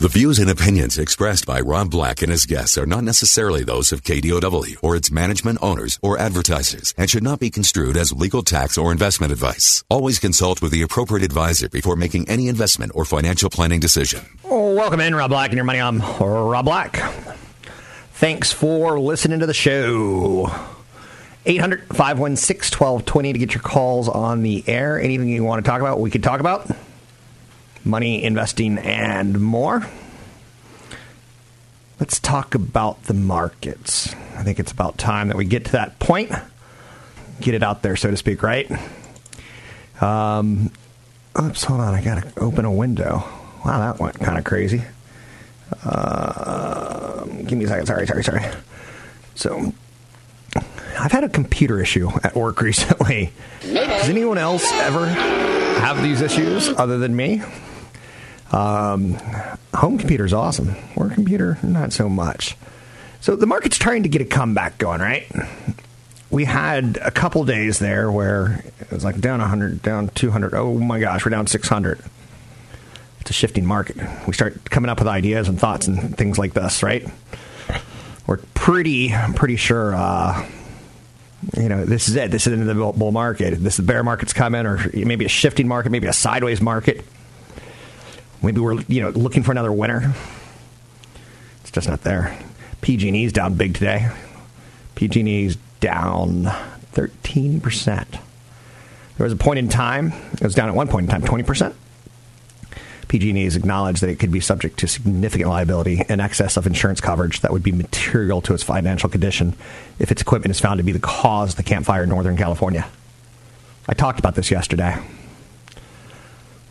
The views and opinions expressed by Rob Black and his guests are not necessarily those of KDOW or its management owners or advertisers and should not be construed as legal tax or investment advice. Always consult with the appropriate advisor before making any investment or financial planning decision. Oh, welcome in, Rob Black and your money. I'm Rob Black. Thanks for listening to the show. 800 516 1220 to get your calls on the air. Anything you want to talk about, we could talk about money, investing, and more. Let's talk about the markets. I think it's about time that we get to that point, get it out there, so to speak, right? Um, oops, hold on. I got to open a window. Wow, that went kind of crazy. Uh, give me a second. Sorry, sorry, sorry. So, I've had a computer issue at work recently. Does anyone else ever have these issues other than me? Um, home computer is awesome. Work computer, not so much. So the market's trying to get a comeback going, right? We had a couple days there where it was like down 100, down 200. Oh my gosh, we're down 600. It's a shifting market. We start coming up with ideas and thoughts and things like this, right? We're pretty, pretty sure, uh, you know, this is it. This is the bull market. This is the bear market's coming, or maybe a shifting market, maybe a sideways market. Maybe we're you know looking for another winner. It's just not there. PG&E is down big today. PG&E is down 13%. There was a point in time, it was down at one point in time, 20%. PG&E has acknowledged that it could be subject to significant liability in excess of insurance coverage that would be material to its financial condition if its equipment is found to be the cause of the Camp Fire in Northern California. I talked about this yesterday.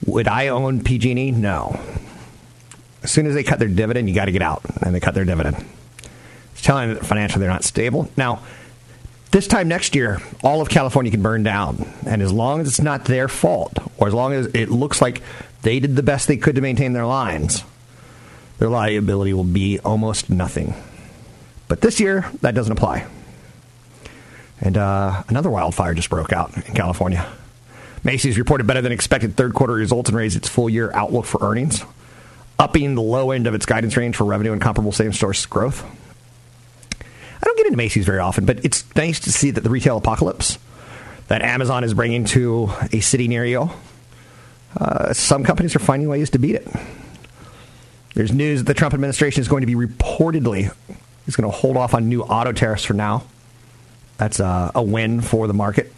Would I own PG&E? No. As soon as they cut their dividend, you got to get out, and they cut their dividend. It's telling that financially they're not stable. Now, this time next year, all of California can burn down, and as long as it's not their fault, or as long as it looks like they did the best they could to maintain their lines, their liability will be almost nothing. But this year, that doesn't apply. And uh, another wildfire just broke out in California. Macy's reported better than expected third quarter results and raised its full year outlook for earnings, upping the low end of its guidance range for revenue and comparable same store growth. I don't get into Macy's very often, but it's nice to see that the retail apocalypse that Amazon is bringing to a city near you, uh, some companies are finding ways to beat it. There's news that the Trump administration is going to be reportedly is going to hold off on new auto tariffs for now. That's a, a win for the market.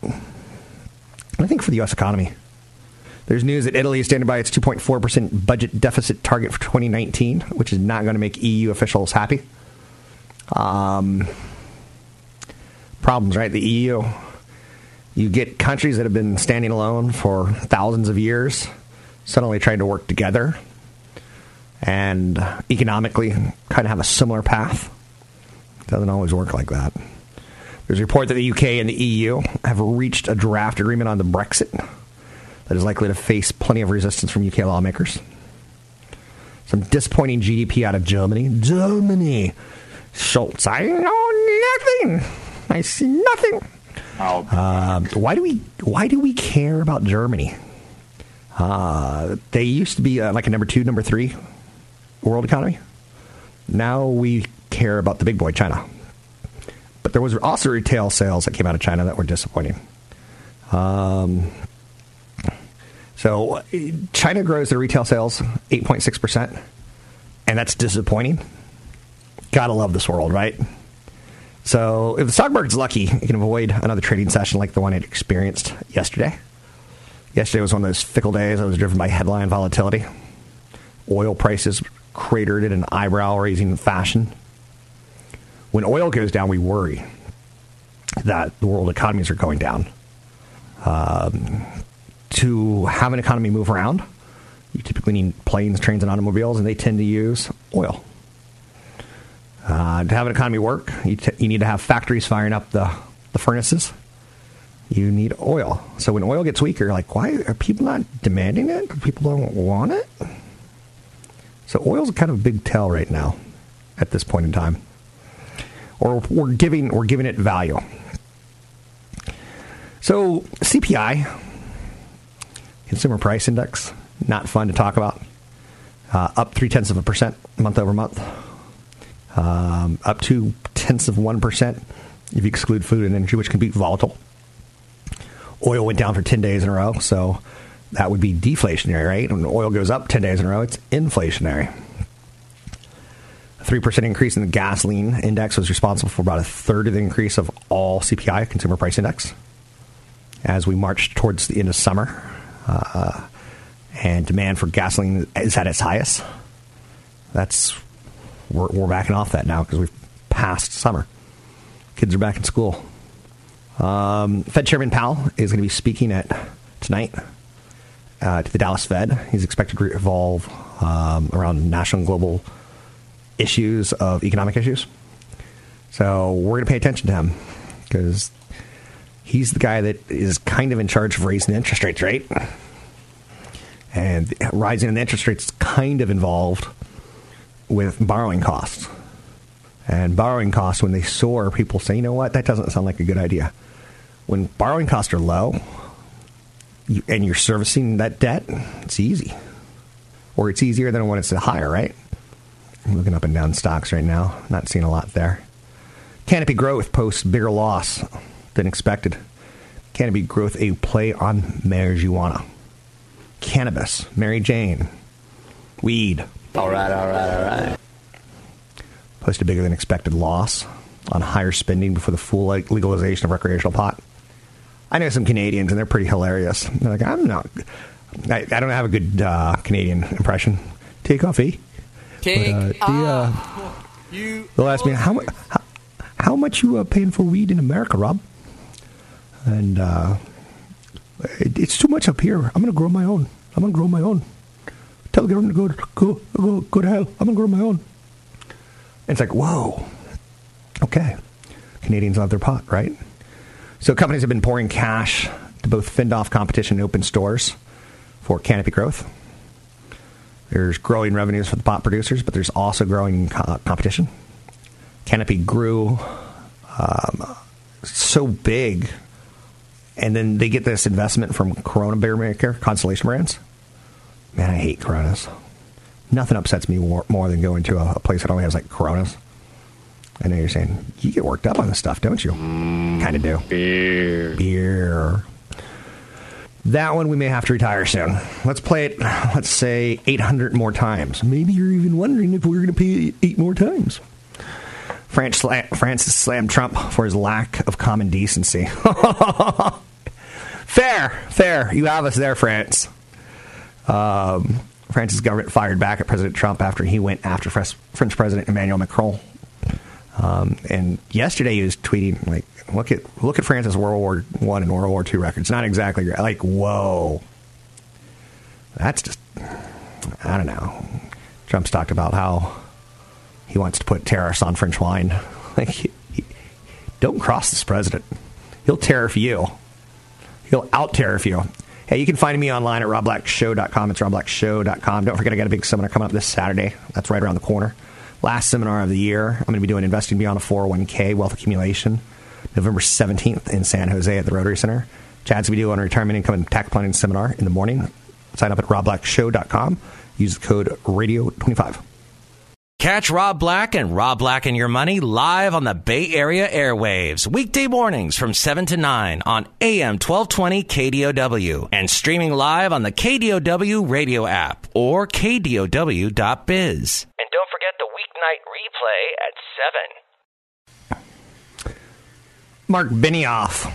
Think for the U.S. economy. There's news that Italy is standing by its 2.4% budget deficit target for 2019, which is not going to make EU officials happy. Um, problems, right? The EU. You get countries that have been standing alone for thousands of years suddenly trying to work together and economically kind of have a similar path. Doesn't always work like that. There's a report that the UK and the EU have reached a draft agreement on the Brexit that is likely to face plenty of resistance from UK lawmakers. Some disappointing GDP out of Germany. Germany. Schultz, I know nothing. I see nothing. Uh, why do we Why do we care about Germany? Uh, they used to be uh, like a number two, number three world economy. Now we care about the big boy, China. But there was also retail sales that came out of China that were disappointing. Um, so China grows their retail sales 8.6%, and that's disappointing. Gotta love this world, right? So if the stock market's lucky, it can avoid another trading session like the one it experienced yesterday. Yesterday was one of those fickle days. I was driven by headline volatility. Oil prices cratered in an eyebrow raising fashion when oil goes down, we worry that the world economies are going down. Um, to have an economy move around, You typically need planes, trains, and automobiles, and they tend to use oil. Uh, to have an economy work, you, t- you need to have factories firing up the, the furnaces. You need oil. So when oil gets weaker, like, why are people not demanding it? People don't want it? So oil's kind of a big tell right now at this point in time. Or we're giving, we're giving it value. So CPI, Consumer Price Index, not fun to talk about. Uh, up three tenths of a percent month over month. Um, up two tenths of one percent if you exclude food and energy, which can be volatile. Oil went down for ten days in a row, so that would be deflationary, right? When oil goes up ten days in a row, it's inflationary. A three percent increase in the gasoline index was responsible for about a third of the increase of all CPI, Consumer Price Index, as we march towards the end of summer. Uh, and demand for gasoline is at its highest. That's we're, we're backing off that now because we've passed summer. Kids are back in school. Um, Fed Chairman Powell is going to be speaking at tonight uh, to the Dallas Fed. He's expected to revolve um, around national and global issues of economic issues. So we're going to pay attention to him because he's the guy that is kind of in charge of raising the interest rates, right? And rising in the interest rates is kind of involved with borrowing costs. And borrowing costs, when they soar, people say, you know what, that doesn't sound like a good idea. When borrowing costs are low and you're servicing that debt, it's easy. Or it's easier than when it's higher, right? I'm looking up and down stocks right now, not seeing a lot there. Canopy Growth posts bigger loss than expected. Canopy Growth, a play on marijuana cannabis, Mary Jane, weed. All right, all right, all right. Posted bigger than expected loss on higher spending before the full legalization of recreational pot. I know some Canadians, and they're pretty hilarious. They're like, I'm not, I, I don't have a good uh, Canadian impression. Take off, eh? Take but, uh, the, uh, you. They'll ask me how, how, how much you uh, paying for weed in America, Rob? And uh, it's too much up here. I'm going to grow my own. I'm going to grow my own. Tell the government to go, go, go, go to hell. I'm going to grow my own. And it's like, whoa. Okay. Canadians love their pot, right? So companies have been pouring cash to both fend off competition and open stores for canopy growth. There's growing revenues for the pot producers, but there's also growing co- competition. Canopy grew um, so big and then they get this investment from Corona Beer Maker, Constellation Brands. Man, I hate Coronas. Nothing upsets me more, more than going to a, a, place that only has like Coronas. I know you're saying you get worked up on this stuff, don't you? Kind of do. Beer. Beer. That one we may have to retire soon. Let's play it, let's say, 800 more times. Maybe you're even wondering if we're going to pay eight more times. France, Francis slammed Trump for his lack of common decency. fair, fair. You have us there, France. Um, France's government fired back at President Trump after he went after French President Emmanuel Macron. Um, and yesterday he was tweeting like, "Look at look at France's World War One and World War Two records. Not exactly like whoa. That's just I don't know." Trump's talked about how he wants to put tariffs on French wine. Like, he, he, don't cross this president. He'll tariff you. He'll out tariff you. Hey, you can find me online at robblackshow.com. It's robblackshow.com. Don't forget, I got a big seminar coming up this Saturday. That's right around the corner. Last seminar of the year. I'm going to be doing Investing Beyond a 401k, Wealth Accumulation, November 17th in San Jose at the Rotary Center. Chad's going to be doing a retirement income and tax planning seminar in the morning. Sign up at robblackshow.com. Use the code RADIO25. Catch Rob Black and Rob Black and Your Money live on the Bay Area airwaves, weekday mornings from 7 to 9 on AM 1220 KDOW and streaming live on the KDOW radio app or KDOW.biz. And don't forget the weeknight replay at 7. Marc Benioff,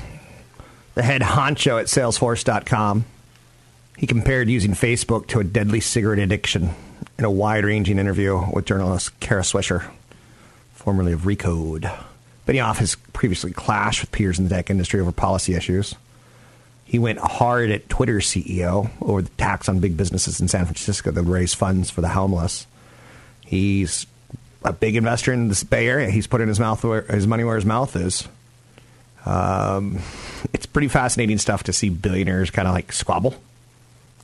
the head honcho at Salesforce.com, he compared using Facebook to a deadly cigarette addiction in a wide ranging interview with journalist Kara Swisher, formerly of Recode. Benioff has previously clashed with peers in the tech industry over policy issues. He went hard at Twitter CEO over the tax on big businesses in San Francisco that raise funds for the homeless. He's a big investor in this Bay Area. He's putting his mouth where, his money where his mouth is. Um, it's pretty fascinating stuff to see billionaires kind of like squabble.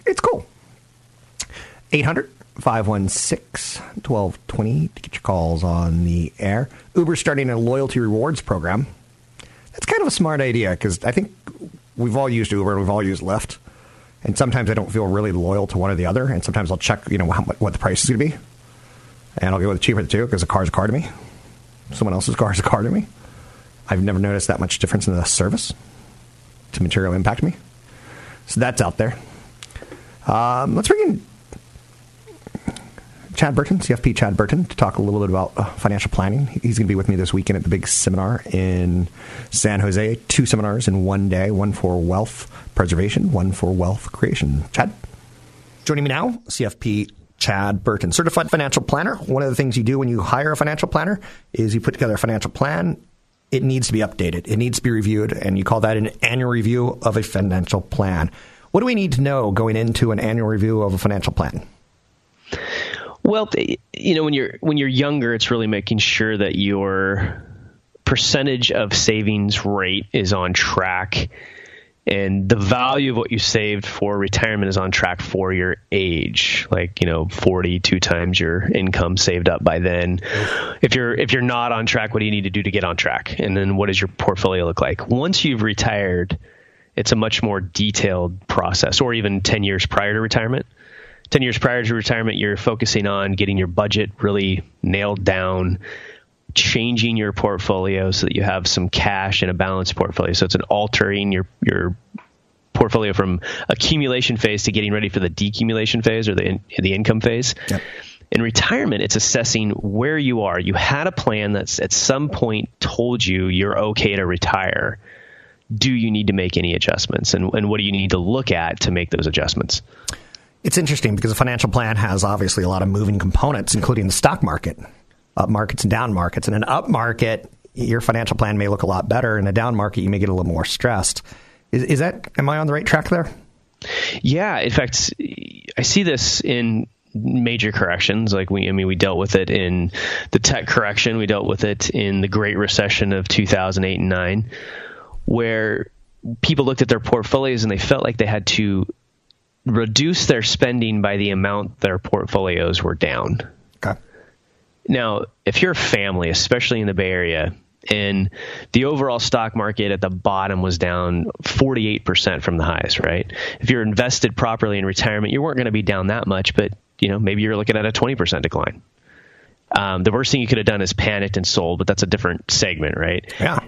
It's cool. 800 516 1220 to get your calls on the air. Uber's starting a loyalty rewards program. That's kind of a smart idea because I think we've all used Uber and we've all used Lyft. And sometimes I don't feel really loyal to one or the other. And sometimes I'll check, you know, how, what the price is going to be. And I'll go with the cheaper the two because a car's a car to me. Someone else's car is a car to me. I've never noticed that much difference in the service to material impact me. So that's out there. Um, let's bring in Chad Burton, CFP Chad Burton, to talk a little bit about uh, financial planning. He's going to be with me this weekend at the big seminar in San Jose. Two seminars in one day one for wealth preservation, one for wealth creation. Chad? Joining me now, CFP Chad Burton, certified financial planner. One of the things you do when you hire a financial planner is you put together a financial plan. It needs to be updated, it needs to be reviewed, and you call that an annual review of a financial plan. What do we need to know going into an annual review of a financial plan? Well, you know, when you're when you're younger, it's really making sure that your percentage of savings rate is on track and the value of what you saved for retirement is on track for your age. Like you know 42 times your income saved up by then. If you're if you're not on track what do you need to do to get on track? And then what does your portfolio look like? Once you've retired it's a much more detailed process or even 10 years prior to retirement. 10 years prior to retirement, you're focusing on getting your budget really nailed down, changing your portfolio so that you have some cash in a balanced portfolio. So it's an altering your, your portfolio from accumulation phase to getting ready for the decumulation phase or the, in, the income phase. Yep. In retirement, it's assessing where you are. You had a plan that's at some point told you you're okay to retire. Do you need to make any adjustments? And, and what do you need to look at to make those adjustments? It's interesting because a financial plan has obviously a lot of moving components, including the stock market, up markets and down markets. In an up market, your financial plan may look a lot better. In a down market, you may get a little more stressed. Is, is that, am I on the right track there? Yeah. In fact, I see this in major corrections. Like we, I mean, we dealt with it in the tech correction. We dealt with it in the Great Recession of 2008 and 9, where people looked at their portfolios and they felt like they had to reduce their spending by the amount their portfolios were down. Okay. Now, if you're a family, especially in the Bay Area, and the overall stock market at the bottom was down 48% from the highs, right? If you're invested properly in retirement, you weren't going to be down that much, but you know, maybe you're looking at a 20% decline. Um, the worst thing you could have done is panicked and sold, but that's a different segment, right? Yeah.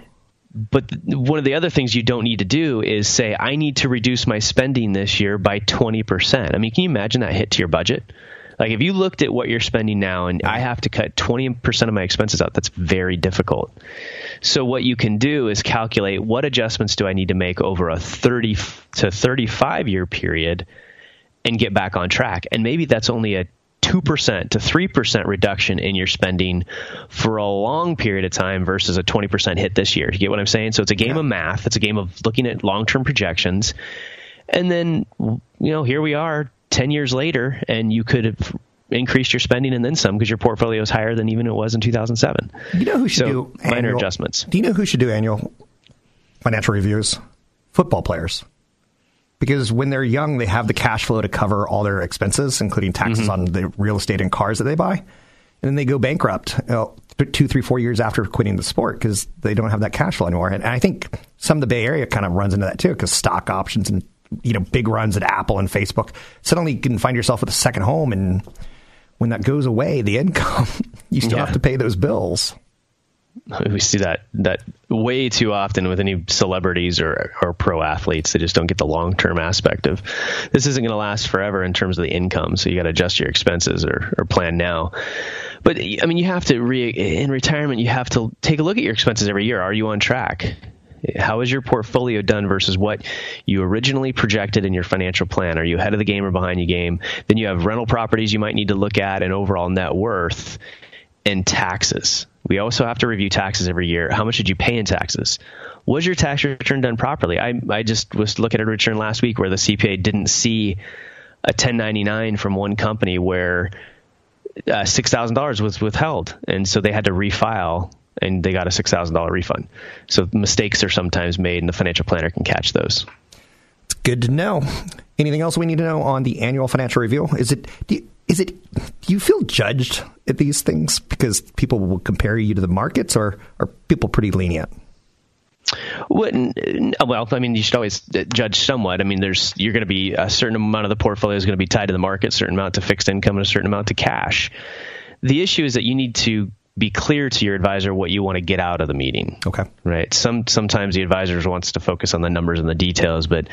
But one of the other things you don't need to do is say, I need to reduce my spending this year by 20%. I mean, can you imagine that hit to your budget? Like if you looked at what you're spending now and I have to cut 20% of my expenses out, that's very difficult. So what you can do is calculate what adjustments do I need to make over a 30 to 35 year period and get back on track. And maybe that's only a 2% to 3% reduction in your spending for a long period of time versus a 20% hit this year. You get what I'm saying? So it's a game yeah. of math, it's a game of looking at long term projections. And then, you know, here we are 10 years later, and you could have increased your spending and then some because your portfolio is higher than even it was in 2007. You know who should so do minor annual, adjustments. Do you know who should do annual financial reviews? Football players because when they're young, they have the cash flow to cover all their expenses, including taxes mm-hmm. on the real estate and cars that they buy. And then they go bankrupt you know, two, three, four years after quitting the sport because they don't have that cash flow anymore. And I think some of the Bay Area kind of runs into that too because stock options and you know big runs at Apple and Facebook. Suddenly, you can find yourself with a second home, and when that goes away, the income you still yeah. have to pay those bills. we see that that way too often with any celebrities or or pro athletes. They just don't get the long term aspect of this isn't going to last forever in terms of the income. So you got to adjust your expenses or or plan now. But I mean, you have to re, in retirement. You have to take a look at your expenses every year. Are you on track? How is your portfolio done versus what you originally projected in your financial plan? Are you ahead of the game or behind the game? Then you have rental properties you might need to look at and overall net worth and taxes we also have to review taxes every year. How much did you pay in taxes? was your tax return done properly? I I just was looking at a return last week where the CPA didn't see a 1099 from one company where uh, six thousand dollars was withheld, and so they had to refile, and they got a six thousand dollar refund. So mistakes are sometimes made, and the financial planner can catch those. It's good to know. Anything else we need to know on the annual financial review? Is it do you, is it do you feel judged at these things because people will compare you to the markets, or are people pretty lenient? Well, I mean, you should always uh, judge somewhat. I mean, there's you're going to be a certain amount of the portfolio is going to be tied to the market, a certain amount to fixed income, and a certain amount to cash. The issue is that you need to be clear to your advisor what you want to get out of the meeting. Okay. Right. Some sometimes the advisor wants to focus on the numbers and the details, but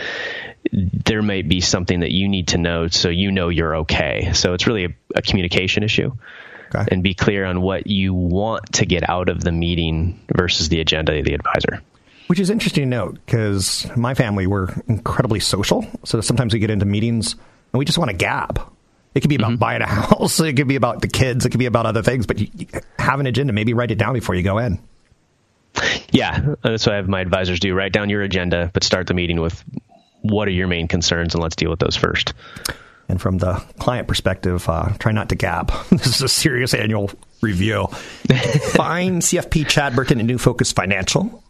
there may be something that you need to know so you know you're okay. So it's really a, a communication issue. Okay. And be clear on what you want to get out of the meeting versus the agenda of the advisor. Which is interesting to note because my family, we're incredibly social. So sometimes we get into meetings and we just want to gab. It could be about mm-hmm. buying a house. It could be about the kids. It could be about other things. But you, you have an agenda. Maybe write it down before you go in. Yeah, that's what I have my advisors do. Write down your agenda, but start the meeting with what are your main concerns, and let's deal with those first. And from the client perspective, uh, try not to gab. this is a serious annual review. Find CFP Chad Burton at New Focus Financial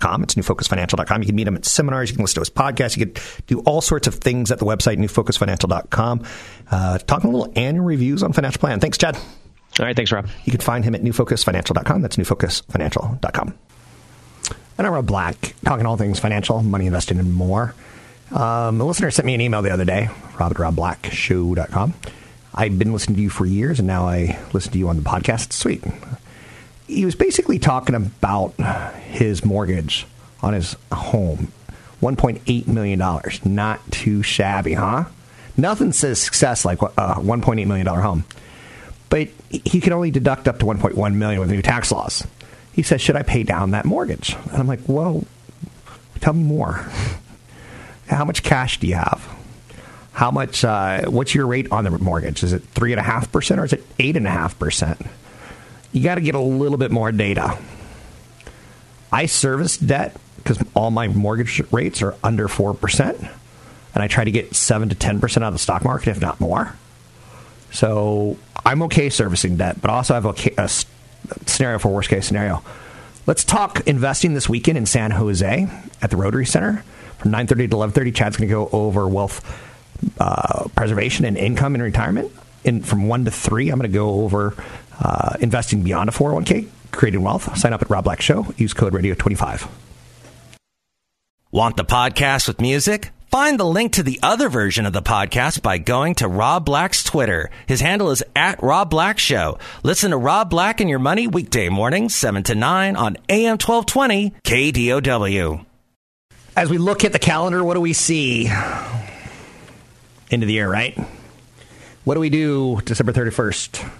com. It's newfocusfinancial.com. You can meet him at seminars. You can listen to his podcast. You can do all sorts of things at the website, newfocusfinancial.com. Uh, talking a little annual reviews on financial plan. Thanks, Chad. All right. Thanks, Rob. You can find him at newfocusfinancial.com. That's newfocusfinancial.com. And I'm Rob Black, talking all things financial, money investing, and more. Um, a listener sent me an email the other day, rob at robblackshow.com. I've been listening to you for years, and now I listen to you on the podcast. Sweet he was basically talking about his mortgage on his home. $1.8 million. Not too shabby, huh? Nothing says success like a $1.8 million home. But he can only deduct up to 1.1 million with new tax laws. He says, Should I pay down that mortgage? And I'm like, Well, tell me more. How much cash do you have? How much, uh, what's your rate on the mortgage? Is it 3.5% or is it 8.5%? You got to get a little bit more data. I service debt because all my mortgage rates are under 4%, and I try to get 7 to 10% out of the stock market, if not more. So I'm okay servicing debt, but also I have a, a scenario for worst case scenario. Let's talk investing this weekend in San Jose at the Rotary Center from 9:30 to 11:30. Chad's going to go over wealth uh, preservation and income in retirement. And from one to three, I'm going to go over uh, investing beyond a 401k, creating wealth. Sign up at Rob Black Show. Use code radio25. Want the podcast with music? Find the link to the other version of the podcast by going to Rob Black's Twitter. His handle is at Rob Black Show. Listen to Rob Black and Your Money weekday mornings, 7 to 9 on AM 1220 KDOW. As we look at the calendar, what do we see? Into the year, right? What do we do December 31st?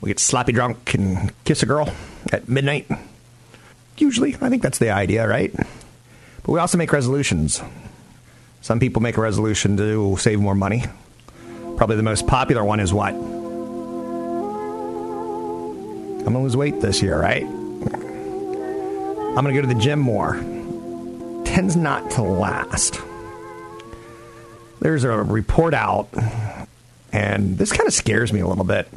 We get sloppy drunk and kiss a girl at midnight. Usually, I think that's the idea, right? But we also make resolutions. Some people make a resolution to save more money. Probably the most popular one is what? I'm going to lose weight this year, right? I'm going to go to the gym more. Tends not to last. There's a report out, and this kind of scares me a little bit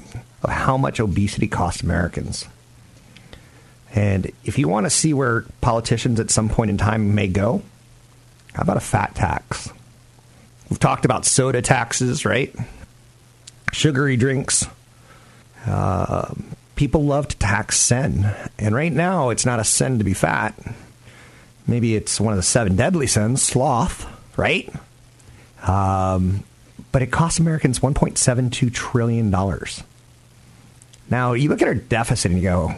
of how much obesity costs Americans. And if you want to see where politicians at some point in time may go, how about a fat tax? We've talked about soda taxes, right? Sugary drinks. Uh, people love to tax sin. And right now, it's not a sin to be fat. Maybe it's one of the seven deadly sins, sloth, right? Um, but it costs Americans $1.72 trillion. Now, you look at our deficit and you go,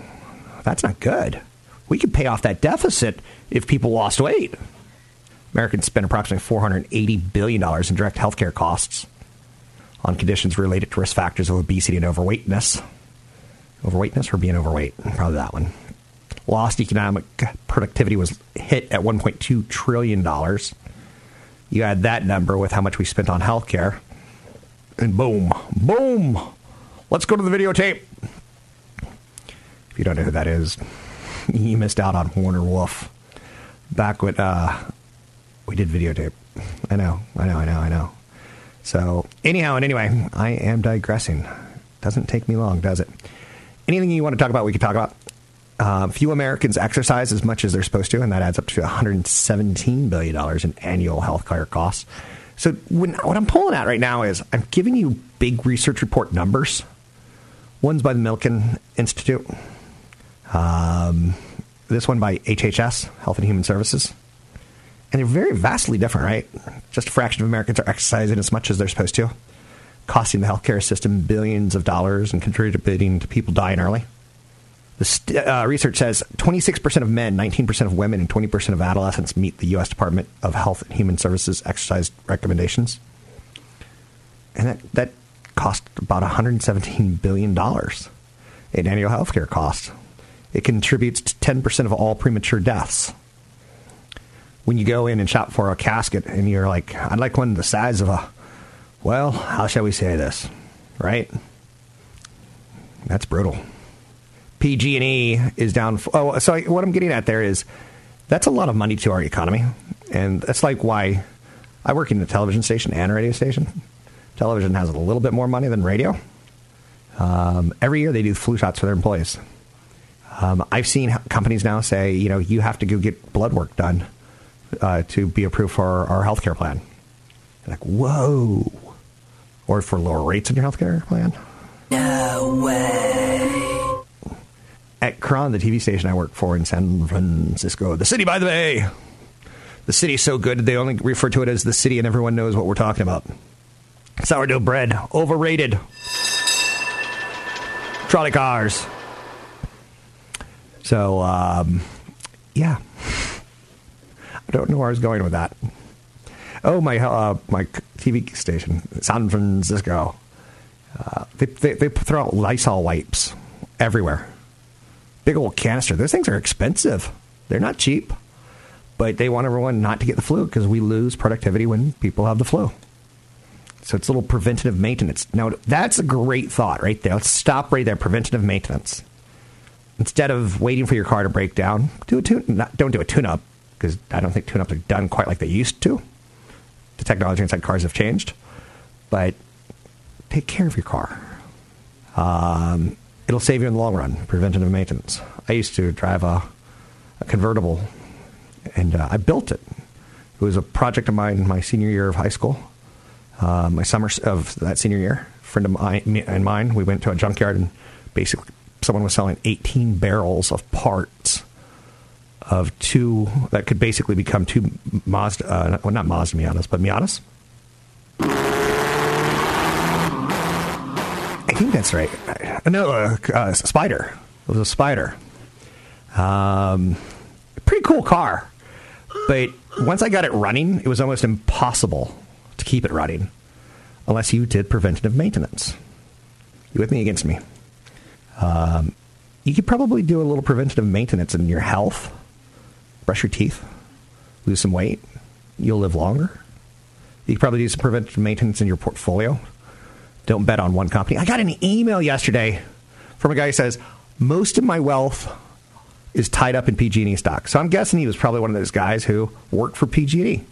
that's not good. We could pay off that deficit if people lost weight. Americans spend approximately $480 billion in direct healthcare costs on conditions related to risk factors of obesity and overweightness. Overweightness or being overweight? Probably that one. Lost economic productivity was hit at $1.2 trillion. You add that number with how much we spent on healthcare, and boom, boom, Let's go to the videotape. If you don't know who that is, you missed out on Warner Wolf. back when uh, we did videotape. I know, I know, I know, I know. So, anyhow and anyway, I am digressing. Doesn't take me long, does it? Anything you want to talk about, we can talk about. Uh, few Americans exercise as much as they're supposed to, and that adds up to $117 billion in annual health care costs. So, when, what I'm pulling at right now is I'm giving you big research report numbers. One's by the Milken Institute, um, this one by HHS, Health and Human Services. And they're very vastly different, right? Just a fraction of Americans are exercising as much as they're supposed to, costing the healthcare system billions of dollars and contributing to people dying early. The st- uh, research says 26% of men, 19% of women, and 20% of adolescents meet the U.S. Department of Health and Human Services exercise recommendations. And that, that cost about $117 billion in annual healthcare costs. It contributes to 10% of all premature deaths. When you go in and shop for a casket and you're like, I'd like one the size of a, well, how shall we say this, right? That's brutal. PG&E is down. Oh, so what I'm getting at there is that's a lot of money to our economy, and that's like why I work in a television station and a radio station. Television has a little bit more money than radio. Um, every year they do flu shots for their employees. Um, I've seen companies now say, you know, you have to go get blood work done uh, to be approved for our, our health care plan. You're like, whoa. Or for lower rates in your health care plan. No way. At KRON, the TV station I work for in San Francisco, the city by the bay. The city's so good, they only refer to it as the city, and everyone knows what we're talking about. Sourdough bread, overrated. Trolley cars. So, um, yeah. I don't know where I was going with that. Oh, my uh, my TV station, San Francisco. Uh, they, they, they throw out Lysol wipes everywhere. Big old canister. Those things are expensive. They're not cheap. But they want everyone not to get the flu because we lose productivity when people have the flu. So it's a little preventative maintenance. Now, that's a great thought right there. Let's stop right there. Preventative maintenance. Instead of waiting for your car to break down, do a tune. Not, don't do a tune-up because I don't think tune-ups are done quite like they used to. The technology inside cars have changed, but take care of your car. Um, it'll save you in the long run. Preventative maintenance. I used to drive a, a convertible, and uh, I built it. It was a project of mine in my senior year of high school uh, my summer of that senior year, friend of mine and mine, we went to a junkyard and basically someone was selling 18 barrels of parts of two that could basically become two Mazda, uh, well, not Mazda Miatas, but Miatas. I think that's right. No, uh, uh, Spider. It was a Spider. Um, pretty cool car. But once I got it running, it was almost impossible to keep it running unless you did preventative maintenance. You with me against me? Um, you could probably do a little preventative maintenance in your health. Brush your teeth, lose some weight. You'll live longer. You could probably do some preventative maintenance in your portfolio. Don't bet on one company. I got an email yesterday from a guy who says most of my wealth is tied up in PG&E stock. So I'm guessing he was probably one of those guys who worked for PG&E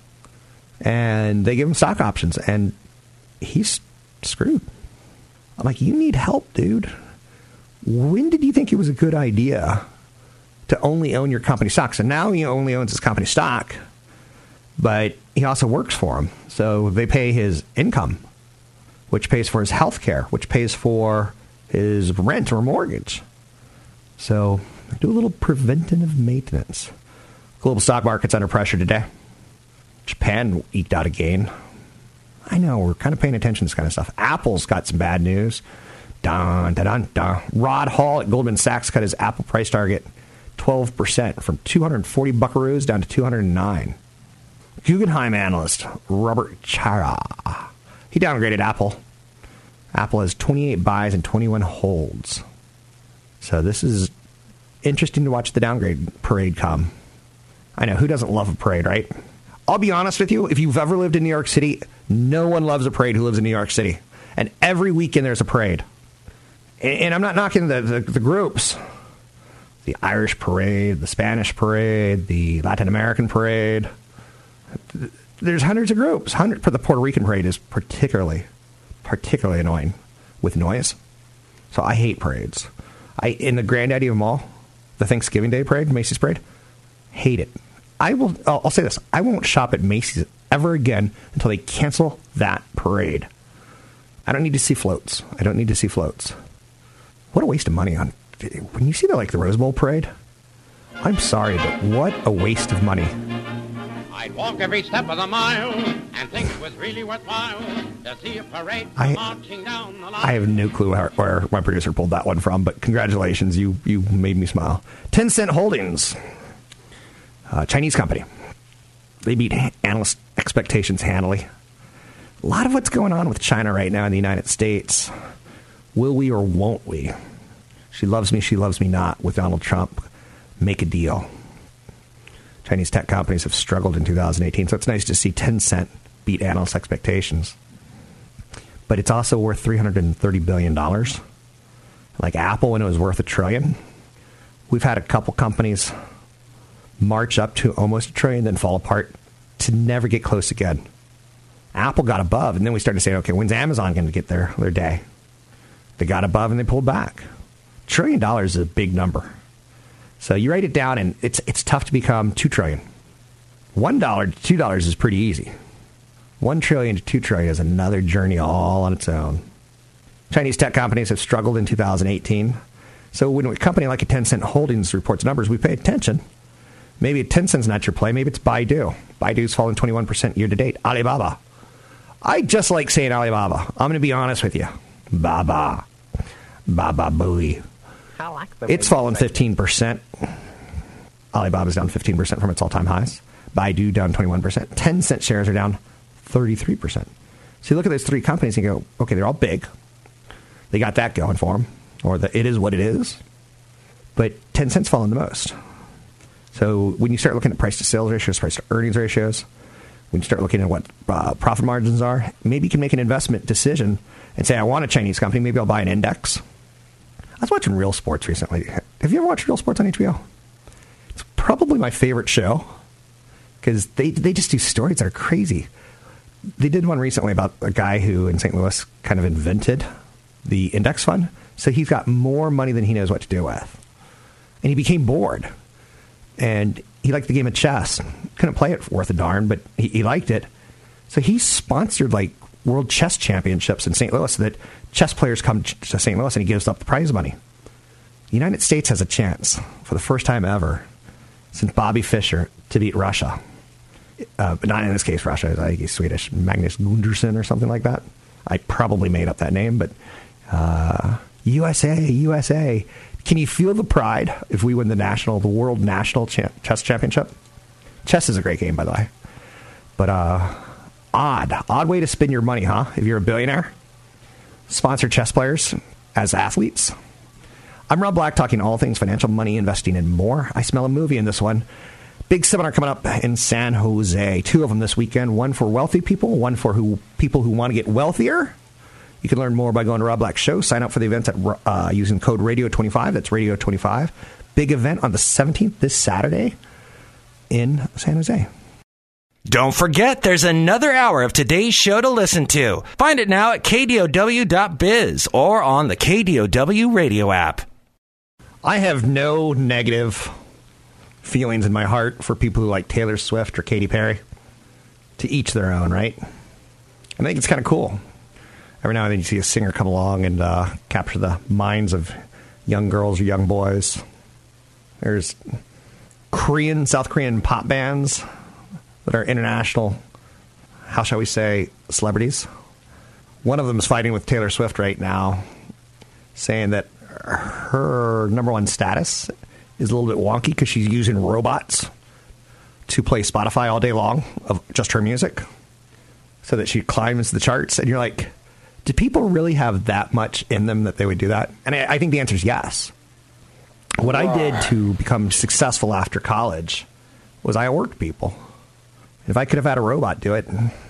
and they give him stock options, and he's screwed. I'm like, you need help, dude. When did you think it was a good idea to only own your company stock? And now he only owns his company stock, but he also works for them. So they pay his income, which pays for his health care, which pays for his rent or mortgage. So do a little preventative maintenance. Global stock market's under pressure today. Japan eked out a gain. I know we're kind of paying attention to this kind of stuff. Apple's got some bad news. Dun, dun, dun, dun. Rod Hall at Goldman Sachs cut his Apple price target 12% from 240 buckaroos down to 209. Guggenheim analyst Robert Cihra. He downgraded Apple. Apple has 28 buys and 21 holds. So this is interesting to watch the downgrade parade come. I know, who doesn't love a parade, right? I'll be honest with you, if you've ever lived in New York City, no one loves a parade who lives in New York City. And every weekend there's a parade. And I'm not knocking the, the, the groups. the Irish parade, the Spanish parade, the Latin American parade. There's hundreds of groups. Hundred the Puerto Rican parade is particularly, particularly annoying with noise. So I hate parades. I in the granddaddy of them all, the Thanksgiving Day parade, Macy's parade, hate it. I will. I'll, I'll say this: I won't shop at Macy's ever again until they cancel that parade. I don't need to see floats. I don't need to see floats. What a waste of money on when you see the like the Rose Bowl parade. I'm sorry, but what a waste of money. I'd walk every step of the mile and think it was really worthwhile to see a parade I- marching down the line. I have no clue where, where my producer pulled that one from, but congratulations, you you made me smile. Tencent Holdings, uh, Chinese company. They beat analyst expectations handily. A lot of what's going on with China right now in the United States. Will we or won't we? She loves me, she loves me not. With Donald Trump, make a deal. Chinese tech companies have struggled in 2018, so it's nice to see Tencent beat analyst expectations. But it's also worth $330 billion. Like Apple, when it was worth a trillion. We've had a couple companies march up to almost a trillion, then fall apart to never get close again. Apple got above, and then we started saying, okay, when's Amazon going to get their, their day? They got above and they pulled back. Trillion dollars is a big number. So you write it down, and it's it's tough to become two trillion. One dollar to two dollars is pretty easy. One trillion to two trillion is another journey all on its own. Chinese tech companies have struggled in 2018. So when a company like a Tencent Holdings reports numbers, we pay attention. Maybe Tencent's not your play. Maybe it's Baidu. Baidu's fallen 21% year to date. Alibaba. I just like saying Alibaba. I'm going to be honest with you. Baba. Baba Booey. I like the It's fallen 15%. Alibaba's down 15% from its all time highs. Baidu down 21%. Tencent shares are down 33%. So you look at those three companies and you go, okay, they're all big. They got that going for them, or the, it is what it is. But Tencent's fallen the most. So when you start looking at price to sales ratios, price to earnings ratios, when you start looking at what uh, profit margins are, maybe you can make an investment decision and say, I want a Chinese company. Maybe I'll buy an index. I was watching Real Sports recently. Have you ever watched Real Sports on HBO? It's probably my favorite show because they, they just do stories that are crazy. They did one recently about a guy who in St. Louis kind of invented the index fund. So he's got more money than he knows what to do with. And he became bored. And he liked the game of chess. Couldn't play it worth a darn, but he, he liked it. So he sponsored like world chess championships in St. Louis so that chess players come to St. Louis and he gives up the prize money. The United States has a chance for the first time ever since Bobby Fischer to beat Russia. Uh, but not in this case, Russia. I think he's Swedish. Magnus Gunderson or something like that. I probably made up that name, but uh, USA, USA. Can you feel the pride if we win the national, the world national cha- chess championship? Chess is a great game, by the way. But uh, odd, odd way to spend your money, huh? If you're a billionaire, sponsor chess players as athletes. I'm Rob Black, talking all things financial, money, investing, and more. I smell a movie in this one. Big seminar coming up in San Jose. Two of them this weekend. One for wealthy people, one for who people who want to get wealthier. You can learn more by going to Rob Black Show. Sign up for the event at uh, using code Radio25. That's Radio25. Big event on the 17th this Saturday in San Jose. Don't forget, there's another hour of today's show to listen to. Find it now at kdow.biz or on the KDOW radio app. I have no negative feelings in my heart for people who like Taylor Swift or Katy Perry. To each their own, right? I think it's kind of cool. Every now and then you see a singer come along and uh, capture the minds of young girls or young boys. There's Korean, South Korean pop bands that are international, how shall we say, celebrities. One of them is fighting with Taylor Swift right now, saying that her number one status is a little bit wonky because she's using robots to play Spotify all day long of just her music so that she climbs the charts. And you're like, do people really have that much in them that they would do that? And I, I think the answer is yes. What I did to become successful after college was I worked people. If I could have had a robot do it,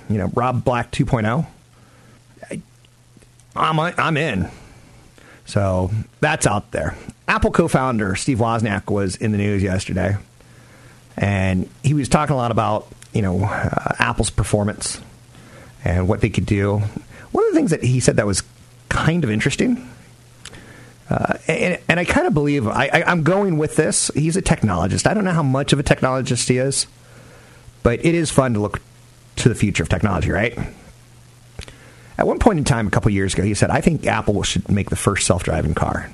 you know, Rob Black 2.0, I, I'm, I'm in. So that's out there. Apple co-founder Steve Wozniak was in the news yesterday, and he was talking a lot about you know uh, Apple's performance and what they could do. One of the things that he said that was kind of interesting, uh, and, and, I kind of believe I, I, I'm going with this. He's a technologist. I don't know how much of a technologist he is, but it is fun to look to the future of technology, right? At one point in time, a couple years ago, he said, "I think Apple should make the first self-driving car."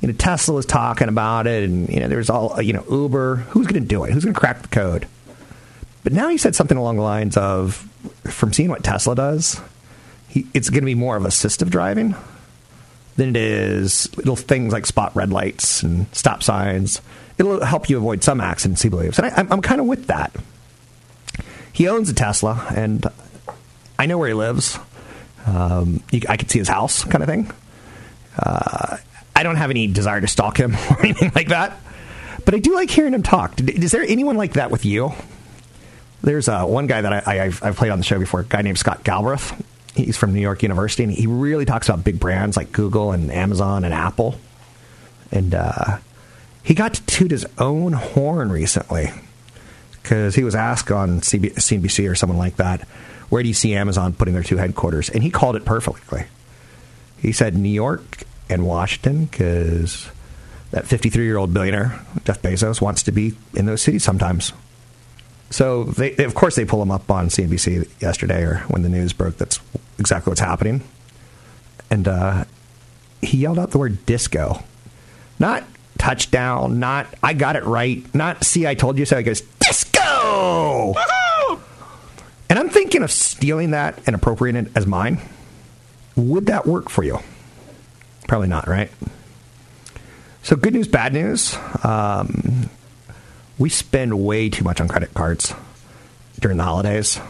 You know, Tesla was talking about it, and you know, there's all you know, Uber. Who's going to do it? Who's going to crack the code? But now he said something along the lines of, from seeing what Tesla does, he, it's going to be more of assistive driving than it is little things like spot red lights and stop signs. It'll help you avoid some accidents, he believes. And I, I'm, I'm kind of with that. He owns a Tesla, and I know where he lives. Um, you, I can see his house, kind of thing. Uh, I don't have any desire to stalk him or anything like that, but I do like hearing him talk. Is there anyone like that with you? There's uh, one guy that I, have played on the show before, a guy named Scott Galbraith. He's from New York University, and he really talks about big brands like Google and Amazon and Apple. And uh, he got to toot his own horn recently because he was asked on CB- CNBC or someone like that, where do you see Amazon putting their two headquarters? And he called it perfectly. He said New York and Washington because that 53 year old billionaire, Jeff Bezos, wants to be in those cities sometimes. So, they, they, of course, they pull him up on CNBC yesterday or when the news broke. That's exactly what's happening. And uh, he yelled out the word disco. Not touchdown, not I got it right, not see, I told you so. He goes, disco! And I'm thinking of stealing that and appropriating it as mine. Would that work for you? Probably not, right? So, good news, bad news. Um, we spend way too much on credit cards during the holidays.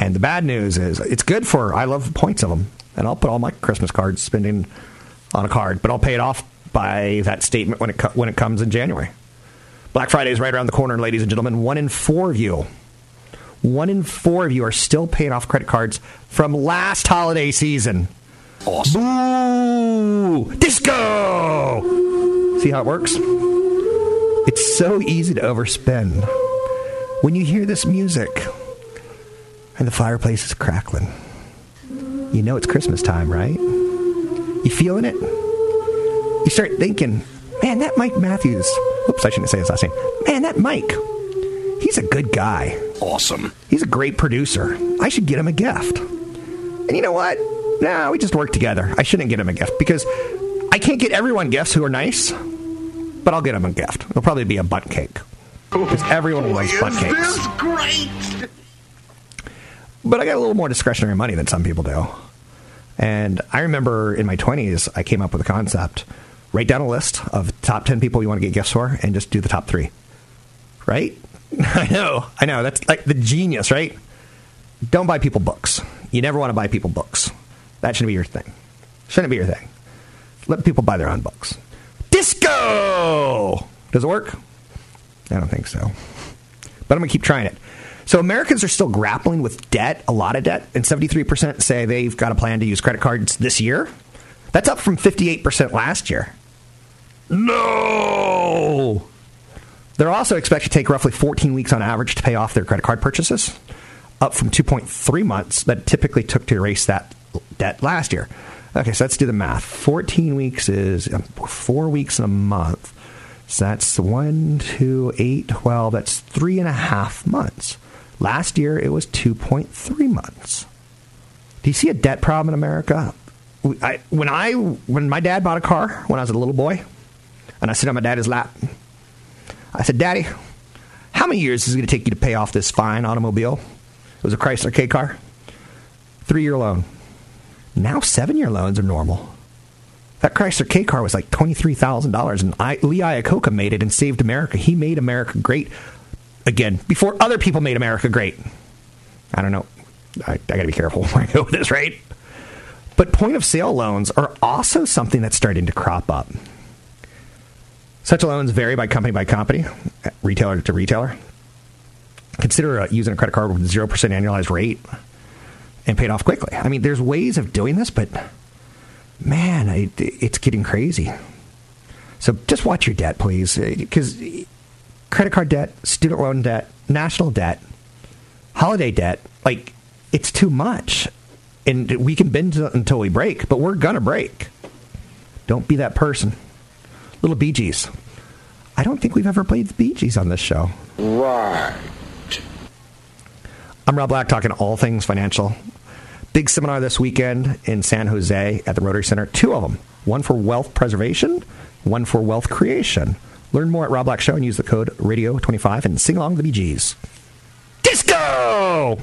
And the bad news is it's good for, I love points of them. And I'll put all my Christmas cards spending on a card, but I'll pay it off by that statement when it, when it comes in January. Black Friday is right around the corner, ladies and gentlemen. One in four of you, one in four of you are still paying off credit cards from last holiday season. Awesome. Boo! Disco! See how it works? It's so easy to overspend. When you hear this music and the fireplace is crackling, you know it's Christmas time, right? You feeling it? You start thinking, man, that Mike Matthews. Oops, I shouldn't say his last name. Man, that Mike. He's a good guy. Awesome. He's a great producer. I should get him a gift. And you know what? Nah, we just work together. I shouldn't get him a gift because I can't get everyone gifts who are nice but I'll get him a gift. It'll probably be a Bundt cake because everyone likes Bundt cakes. This great. But I got a little more discretionary money than some people do. And I remember in my 20s, I came up with a concept. Write down a list of top 10 people you want to get gifts for and just do the top three. Right? I know. I know. That's like the genius, right? Don't buy people books. You never want to buy people books. That shouldn't be your thing. Shouldn't be your thing. Let people buy their own books. Disco! Does it work? I don't think so. But I'm going to keep trying it. So Americans are still grappling with debt, a lot of debt, and 73% say they've got a plan to use credit cards this year. That's up from 58% last year. No! They're also expected to take roughly 14 weeks on average to pay off their credit card purchases, up from 2.3 months that typically took to erase that debt last year. Okay, so let's do the math. 14 weeks is um, four weeks in a month. So that's one, two, eight, 12. That's three and a half months. Last year, it was 2.3 months. Do you see a debt problem in America? I, when I when my dad bought a car when I was a little boy, and I sit on my dad's lap, I said, "Daddy, how many years is it going to take you to pay off this fine automobile?" It was a Chrysler K car, three year loan. Now seven year loans are normal. That Chrysler K car was like $23,000, and I, Lee Iacocca made it and saved America. He made America great again before other people made America great. I don't know. I, I got to be careful where I go with this, right? But point of sale loans are also something that's starting to crop up. Such loans vary by company by company, retailer to retailer. Consider uh, using a credit card with 0% annualized rate and paid off quickly. I mean, there's ways of doing this, but man, it, it's getting crazy. So just watch your debt, please, because credit card debt, student loan debt, national debt, holiday debt, like it's too much. And we can bend until we break, but we're gonna break. Don't be that person. Little Bee Gees. I don't think we've ever played the Bee Gees on this show. Right. I'm Rob Black, talking all things financial. Big seminar this weekend in San Jose at the Rotary Center. Two of them. One for wealth preservation, one for wealth creation. Learn more at Rob Black Show and use the code Radio25 and sing along the Bee Gees. Disco!